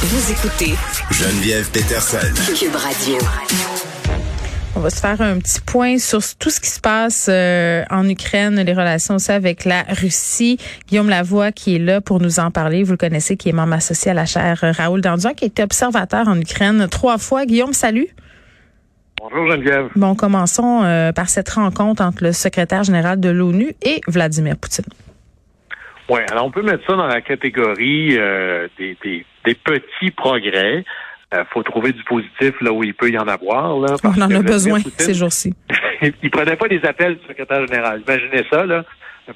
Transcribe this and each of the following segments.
Vous écoutez Geneviève Peterson. Cube Radio. On va se faire un petit point sur tout ce qui se passe euh, en Ukraine, les relations aussi avec la Russie. Guillaume Lavoie qui est là pour nous en parler. Vous le connaissez, qui est membre associé à la chaire Raoul Dandian, qui était observateur en Ukraine trois fois. Guillaume, salut. Bonjour Geneviève. Bon, commençons euh, par cette rencontre entre le secrétaire général de l'ONU et Vladimir Poutine. Oui, alors on peut mettre ça dans la catégorie euh, des, des, des, petits progrès. Il faut trouver du positif là où il peut y en avoir. Là, on en a besoin ces jours-ci. il prenait pas des appels du secrétaire général. Imaginez ça, là.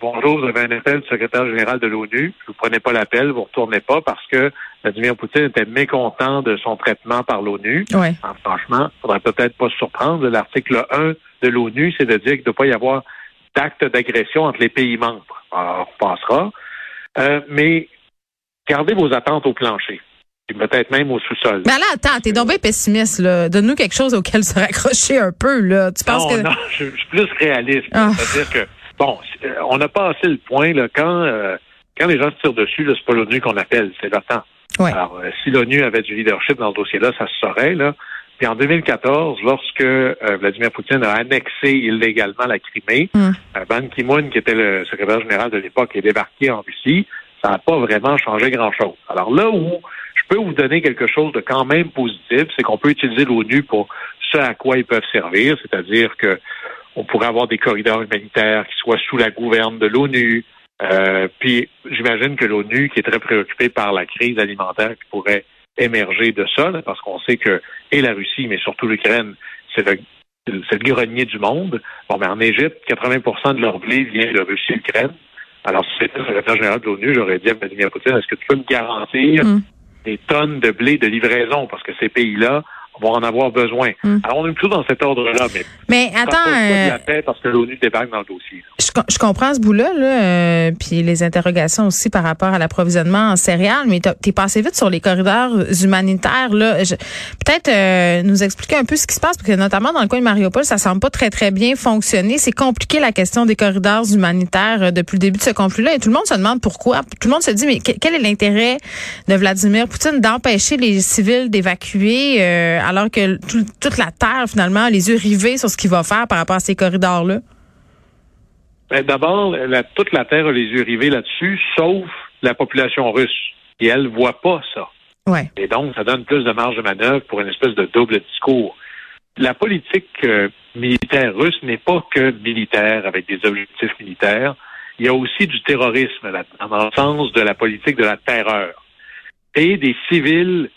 Bonjour, vous avez un appel du secrétaire général de l'ONU. Vous prenez pas l'appel, vous retournez pas parce que Vladimir Poutine était mécontent de son traitement par l'ONU. Ouais. franchement, il faudrait peut-être pas se surprendre. L'article 1 de l'ONU, c'est de dire qu'il ne doit pas y avoir d'actes d'agression entre les pays membres. Alors, on passera. Euh, mais gardez vos attentes au plancher. Peut-être même au sous-sol. Mais là, attends, t'es donc bien pessimiste, là. Donne-nous quelque chose auquel se raccrocher un peu, là. Tu penses non, que. Non, je, je suis plus réaliste. Ah. C'est-à-dire que, bon, on a passé le point, là, quand, euh, quand les gens se tirent dessus, là, c'est pas l'ONU qu'on appelle, c'est l'OTAN. Ouais. Alors, euh, si l'ONU avait du leadership dans ce dossier-là, ça se saurait, là. Puis en 2014, lorsque euh, Vladimir Poutine a annexé illégalement la Crimée, Mm. euh, Ban Ki-moon, qui était le secrétaire général de l'époque, est débarqué en Russie. Ça n'a pas vraiment changé grand-chose. Alors là où je peux vous donner quelque chose de quand même positif, c'est qu'on peut utiliser l'ONU pour ce à quoi ils peuvent servir, c'est-à-dire que on pourrait avoir des corridors humanitaires qui soient sous la gouverne de l'ONU. Euh, puis j'imagine que l'ONU, qui est très préoccupée par la crise alimentaire qui pourrait émerger de ça, là, parce qu'on sait que et la Russie, mais surtout l'Ukraine, c'est le c'est le grenier du monde. Bon, mais en Égypte, 80% de leur blé vient de Russie et l'Ukraine. Alors, si c'était le secrétaire général de l'ONU, j'aurais dit à Vladimir Poutine, est-ce que tu peux me garantir Mm. des tonnes de blé de livraison? Parce que ces pays-là vont en avoir besoin. Mm. Alors, on est plutôt dans cet ordre-là, mais Mais attends, de euh, la paix parce que l'ONU débarque dans le dossier. je, je comprends ce bout-là, là, euh, puis les interrogations aussi par rapport à l'approvisionnement en céréales, mais t'es passé vite sur les corridors humanitaires. Là. Peut-être euh, nous expliquer un peu ce qui se passe, parce que notamment dans le coin de Mariupol, ça semble pas très, très bien fonctionner. C'est compliqué la question des corridors humanitaires euh, depuis le début de ce conflit-là, et tout le monde se demande pourquoi. Tout le monde se dit, mais que- quel est l'intérêt de Vladimir Poutine d'empêcher les civils d'évacuer, euh, alors que tout- toute la Terre, finalement, a les yeux rivés sur ce qu'il va faire par rapport à ces corridors-là? Ben, D'abord, toute la Terre a les yeux rivés là-dessus, sauf la population russe. Et elle voit pas ça. Ouais. Et donc, ça donne plus de marge de manœuvre pour une espèce de double discours. La politique euh, militaire russe n'est pas que militaire avec des objectifs militaires. Il y a aussi du terrorisme là-dedans, dans le sens de la politique de la terreur. Et des civils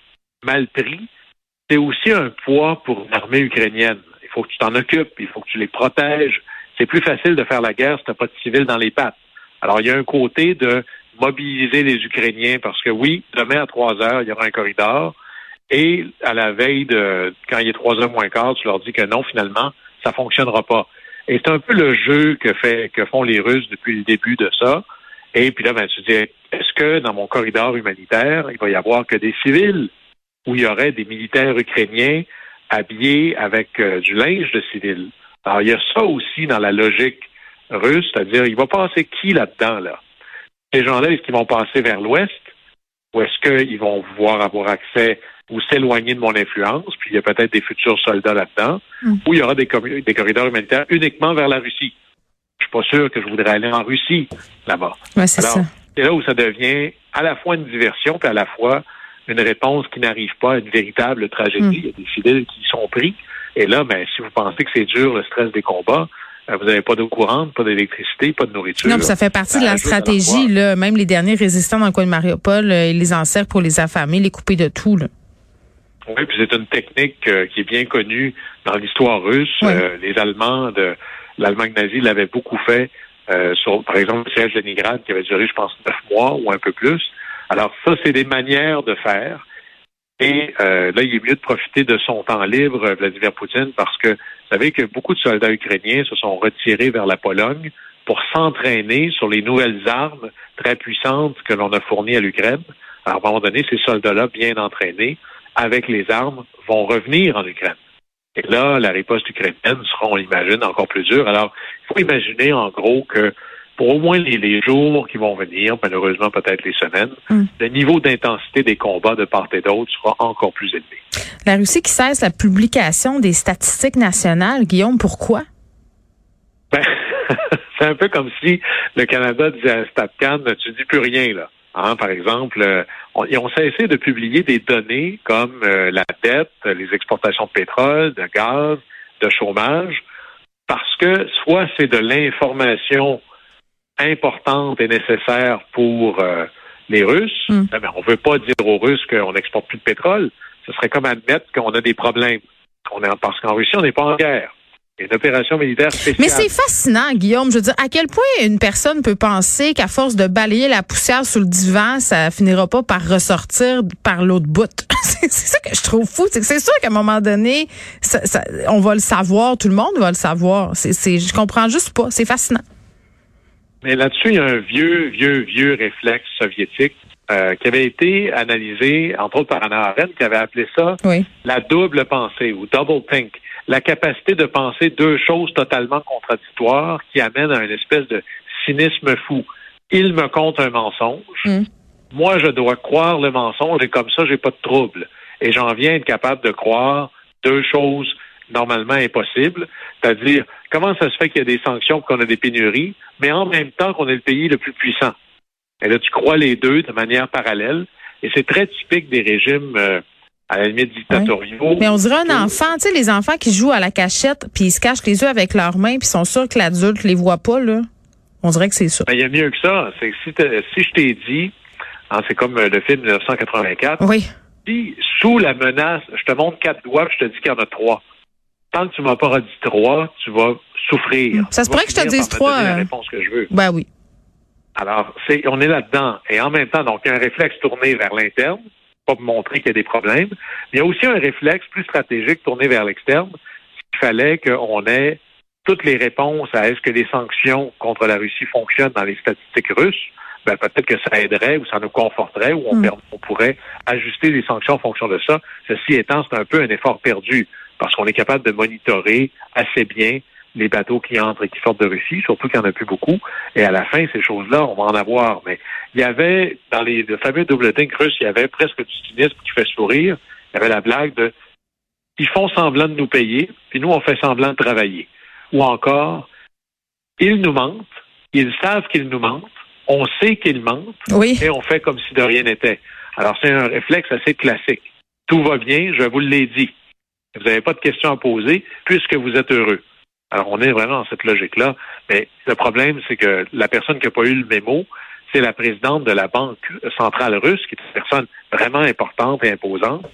mal pris, c'est aussi un poids pour une armée ukrainienne. Il faut que tu t'en occupes, il faut que tu les protèges. C'est plus facile de faire la guerre si tu n'as pas de civils dans les pattes. Alors, il y a un côté de mobiliser les Ukrainiens parce que oui, demain à 3 heures, il y aura un corridor. Et à la veille de quand il est 3 heures moins quart, tu leur dis que non, finalement, ça fonctionnera pas. Et c'est un peu le jeu que fait que font les Russes depuis le début de ça. Et puis là, ben, tu dis, est-ce que dans mon corridor humanitaire, il va y avoir que des civils? Où il y aurait des militaires ukrainiens habillés avec euh, du linge de civils? Alors, il y a ça aussi dans la logique russe, c'est-à-dire, il va passer qui là-dedans, là? Ces gens-là, est-ce qu'ils vont passer vers l'ouest ou est-ce qu'ils vont pouvoir avoir accès ou s'éloigner de mon influence, puis il y a peut-être des futurs soldats là-dedans, Mm. ou il y aura des, corridors humanitaires uniquement vers la Russie? Je suis pas sûr que je voudrais aller en Russie là-bas. Ouais, c'est Alors, ça. c'est là où ça devient à la fois une diversion, puis à la fois une réponse qui n'arrive pas à une véritable tragédie. Mm. Il y a des civils qui sont pris. Et là, ben, si vous pensez que c'est dur, le stress des combats, euh, vous n'avez pas d'eau courante, pas d'électricité, pas de nourriture. Non, puis ça fait partie de la ajoute à stratégie. Là, même les derniers résistants dans le coin de Mariupol, euh, ils les encerclent pour les affamer, les couper de tout. Là. Oui, puis c'est une technique euh, qui est bien connue dans l'histoire russe. Euh, les Allemands de l'Allemagne nazie l'avaient beaucoup fait euh, sur, par exemple, le siège de Leningrad qui avait duré, je pense, neuf mois ou un peu plus. Alors ça, c'est des manières de faire. Et euh, là, il est mieux de profiter de son temps libre, euh, Vladimir Poutine, parce que vous savez que beaucoup de soldats ukrainiens se sont retirés vers la Pologne pour s'entraîner sur les nouvelles armes très puissantes que l'on a fournies à l'Ukraine. Alors, à un moment donné, ces soldats-là, bien entraînés, avec les armes, vont revenir en Ukraine. Et là, la riposte ukrainienne sera, on l'imagine, encore plus dure. Alors, il faut imaginer, en gros, que pour au moins les, jours qui vont venir, malheureusement peut-être les semaines, mm. le niveau d'intensité des combats de part et d'autre sera encore plus élevé. La Russie qui cesse la publication des statistiques nationales, Guillaume, pourquoi? Ben, c'est un peu comme si le Canada disait à StatCan, tu dis plus rien là. Hein, par exemple, euh, ils ont cessé de publier des données comme euh, la dette, les exportations de pétrole, de gaz, de chômage, parce que soit c'est de l'information importante et nécessaire pour euh, les Russes, hmm. mais on ne veut pas dire aux Russes qu'on n'exporte plus de pétrole. Ce serait comme admettre qu'on a des problèmes. On est, parce qu'en Russie, on n'est pas en guerre une opération militaire spéciale. Mais c'est fascinant, Guillaume. Je veux dire, à quel point une personne peut penser qu'à force de balayer la poussière sous le divan, ça finira pas par ressortir par l'autre bout? c'est ça que je trouve fou. C'est c'est sûr qu'à un moment donné, on va le savoir, tout le monde va le savoir. C'est, je comprends juste pas. C'est fascinant. Mais là-dessus, il y a un vieux, vieux, vieux réflexe soviétique euh, qui avait été analysé, entre autres par Anna Arendt, qui avait appelé ça la double pensée ou double think la capacité de penser deux choses totalement contradictoires qui amènent à une espèce de cynisme fou. Il me compte un mensonge. Hmm. Moi, je dois croire le mensonge et comme ça, j'ai pas de trouble. Et j'en viens à être capable de croire deux choses normalement impossibles. C'est-à-dire, comment ça se fait qu'il y a des sanctions qu'on a des pénuries, mais en même temps qu'on est le pays le plus puissant? Et là, tu crois les deux de manière parallèle. Et c'est très typique des régimes euh, à la limite dictatoriaux. Mais on dirait un enfant, tu sais, les enfants qui jouent à la cachette, puis ils se cachent les yeux avec leurs mains, puis sont sûrs que l'adulte les voit pas, là. On dirait que c'est ça. Ben, il y a mieux que ça. C'est que si, si je t'ai dit, hein, c'est comme euh, le film 1984, oui. si sous la menace, je te montre quatre doigts, je te dis qu'il y en a trois. Tant que tu m'as pas redit trois, tu vas souffrir. Ça se pourrait que je te dise trois. La euh, réponse que je veux. Ben oui. Alors, c'est, on est là-dedans. Et en même temps, donc, il y a un réflexe tourné vers l'interne pas montrer qu'il y a des problèmes. il y a aussi un réflexe plus stratégique tourné vers l'externe. Il fallait qu'on ait toutes les réponses à est-ce que les sanctions contre la Russie fonctionnent dans les statistiques russes. Ben, peut-être que ça aiderait ou ça nous conforterait ou on, mm. on pourrait ajuster les sanctions en fonction de ça. Ceci étant, c'est un peu un effort perdu parce qu'on est capable de monitorer assez bien les bateaux qui entrent et qui sortent de Russie, surtout qu'il n'y en a plus beaucoup. Et à la fin, ces choses-là, on va en avoir. Mais il y avait, dans les le fameux double think russes, il y avait presque du cynisme qui fait sourire. Il y avait la blague de ils font semblant de nous payer, puis nous, on fait semblant de travailler. Ou encore, ils nous mentent, ils savent qu'ils nous mentent, on sait qu'ils mentent, et on fait comme si de rien n'était. Alors, c'est un réflexe assez classique. Tout va bien, je vous l'ai dit. Vous n'avez pas de questions à poser puisque vous êtes heureux. Alors, on est vraiment dans cette logique-là. Mais le problème, c'est que la personne qui n'a pas eu le mémo, c'est la présidente de la Banque centrale russe, qui est une personne vraiment importante et imposante,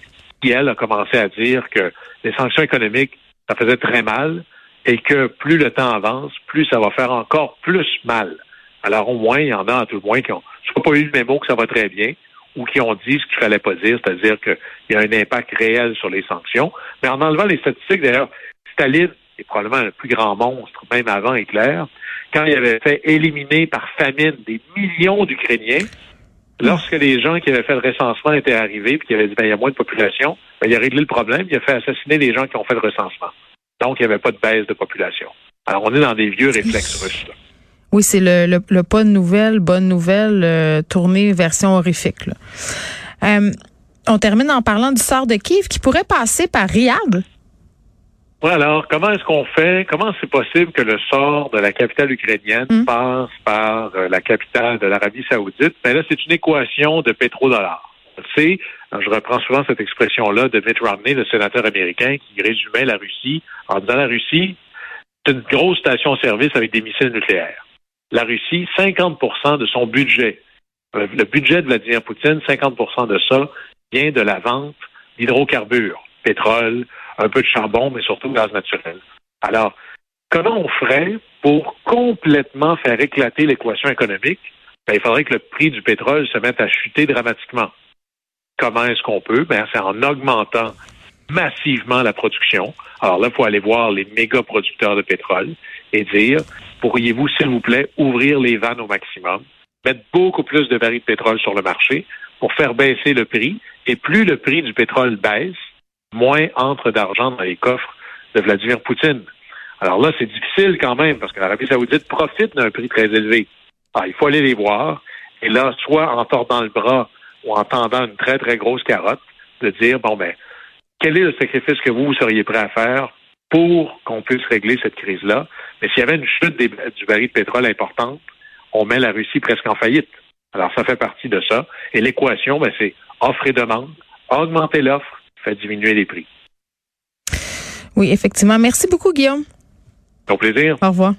qui, elle, a commencé à dire que les sanctions économiques, ça faisait très mal et que plus le temps avance, plus ça va faire encore plus mal. Alors, au moins, il y en a, à tout le moins, qui n'ont soit pas eu le mémo que ça va très bien, ou qui ont dit ce qu'il fallait pas dire, c'est-à-dire qu'il y a un impact réel sur les sanctions. Mais en enlevant les statistiques, d'ailleurs, Staline probablement le plus grand monstre, même avant Hitler, quand il avait fait éliminer par famine des millions d'Ukrainiens, lorsque les gens qui avaient fait le recensement étaient arrivés et qui avaient dit ben, il y a moins de population, ben, il a réglé le problème, il a fait assassiner les gens qui ont fait le recensement. Donc, il n'y avait pas de baisse de population. Alors, on est dans des vieux réflexes russes. Oui, c'est le, le, pas de nouvelles, bonne nouvelle, euh, tournée version horrifique. Euh, on termine en parlant du sort de Kiev qui pourrait passer par Riyad. Oui, alors, comment est-ce qu'on fait? Comment c'est possible que le sort de la capitale ukrainienne hmm. passe par euh, la capitale de l'Arabie saoudite? Ben là, c'est une équation de pétrodollars. C'est, je reprends souvent cette expression-là de Mitt Romney, le sénateur américain, qui résumait la Russie en disant la Russie, c'est une grosse station-service avec des missiles nucléaires. La Russie, 50% de son budget, euh, le budget de Vladimir Poutine, 50% de ça vient de la vente d'hydrocarbures, pétrole, un peu de charbon, mais surtout gaz naturel. Alors, comment on ferait pour complètement faire éclater l'équation économique? Ben, il faudrait que le prix du pétrole se mette à chuter dramatiquement. Comment est-ce qu'on peut? Ben, c'est en augmentant massivement la production. Alors là, il faut aller voir les méga producteurs de pétrole et dire, pourriez-vous, s'il vous plaît, ouvrir les vannes au maximum, mettre beaucoup plus de barils de pétrole sur le marché pour faire baisser le prix. Et plus le prix du pétrole baisse, moins entre d'argent dans les coffres de Vladimir Poutine. Alors là, c'est difficile quand même parce que l'Arabie saoudite profite d'un prix très élevé. Alors, il faut aller les voir. Et là, soit en tordant le bras ou en tendant une très, très grosse carotte, de dire, bon, ben, quel est le sacrifice que vous, vous seriez prêt à faire pour qu'on puisse régler cette crise-là? Mais s'il y avait une chute du baril de pétrole importante, on met la Russie presque en faillite. Alors, ça fait partie de ça. Et l'équation, ben, c'est offre et demande. Augmenter l'offre fait diminuer les prix. Oui, effectivement. Merci beaucoup, Guillaume. Ton plaisir. Au revoir.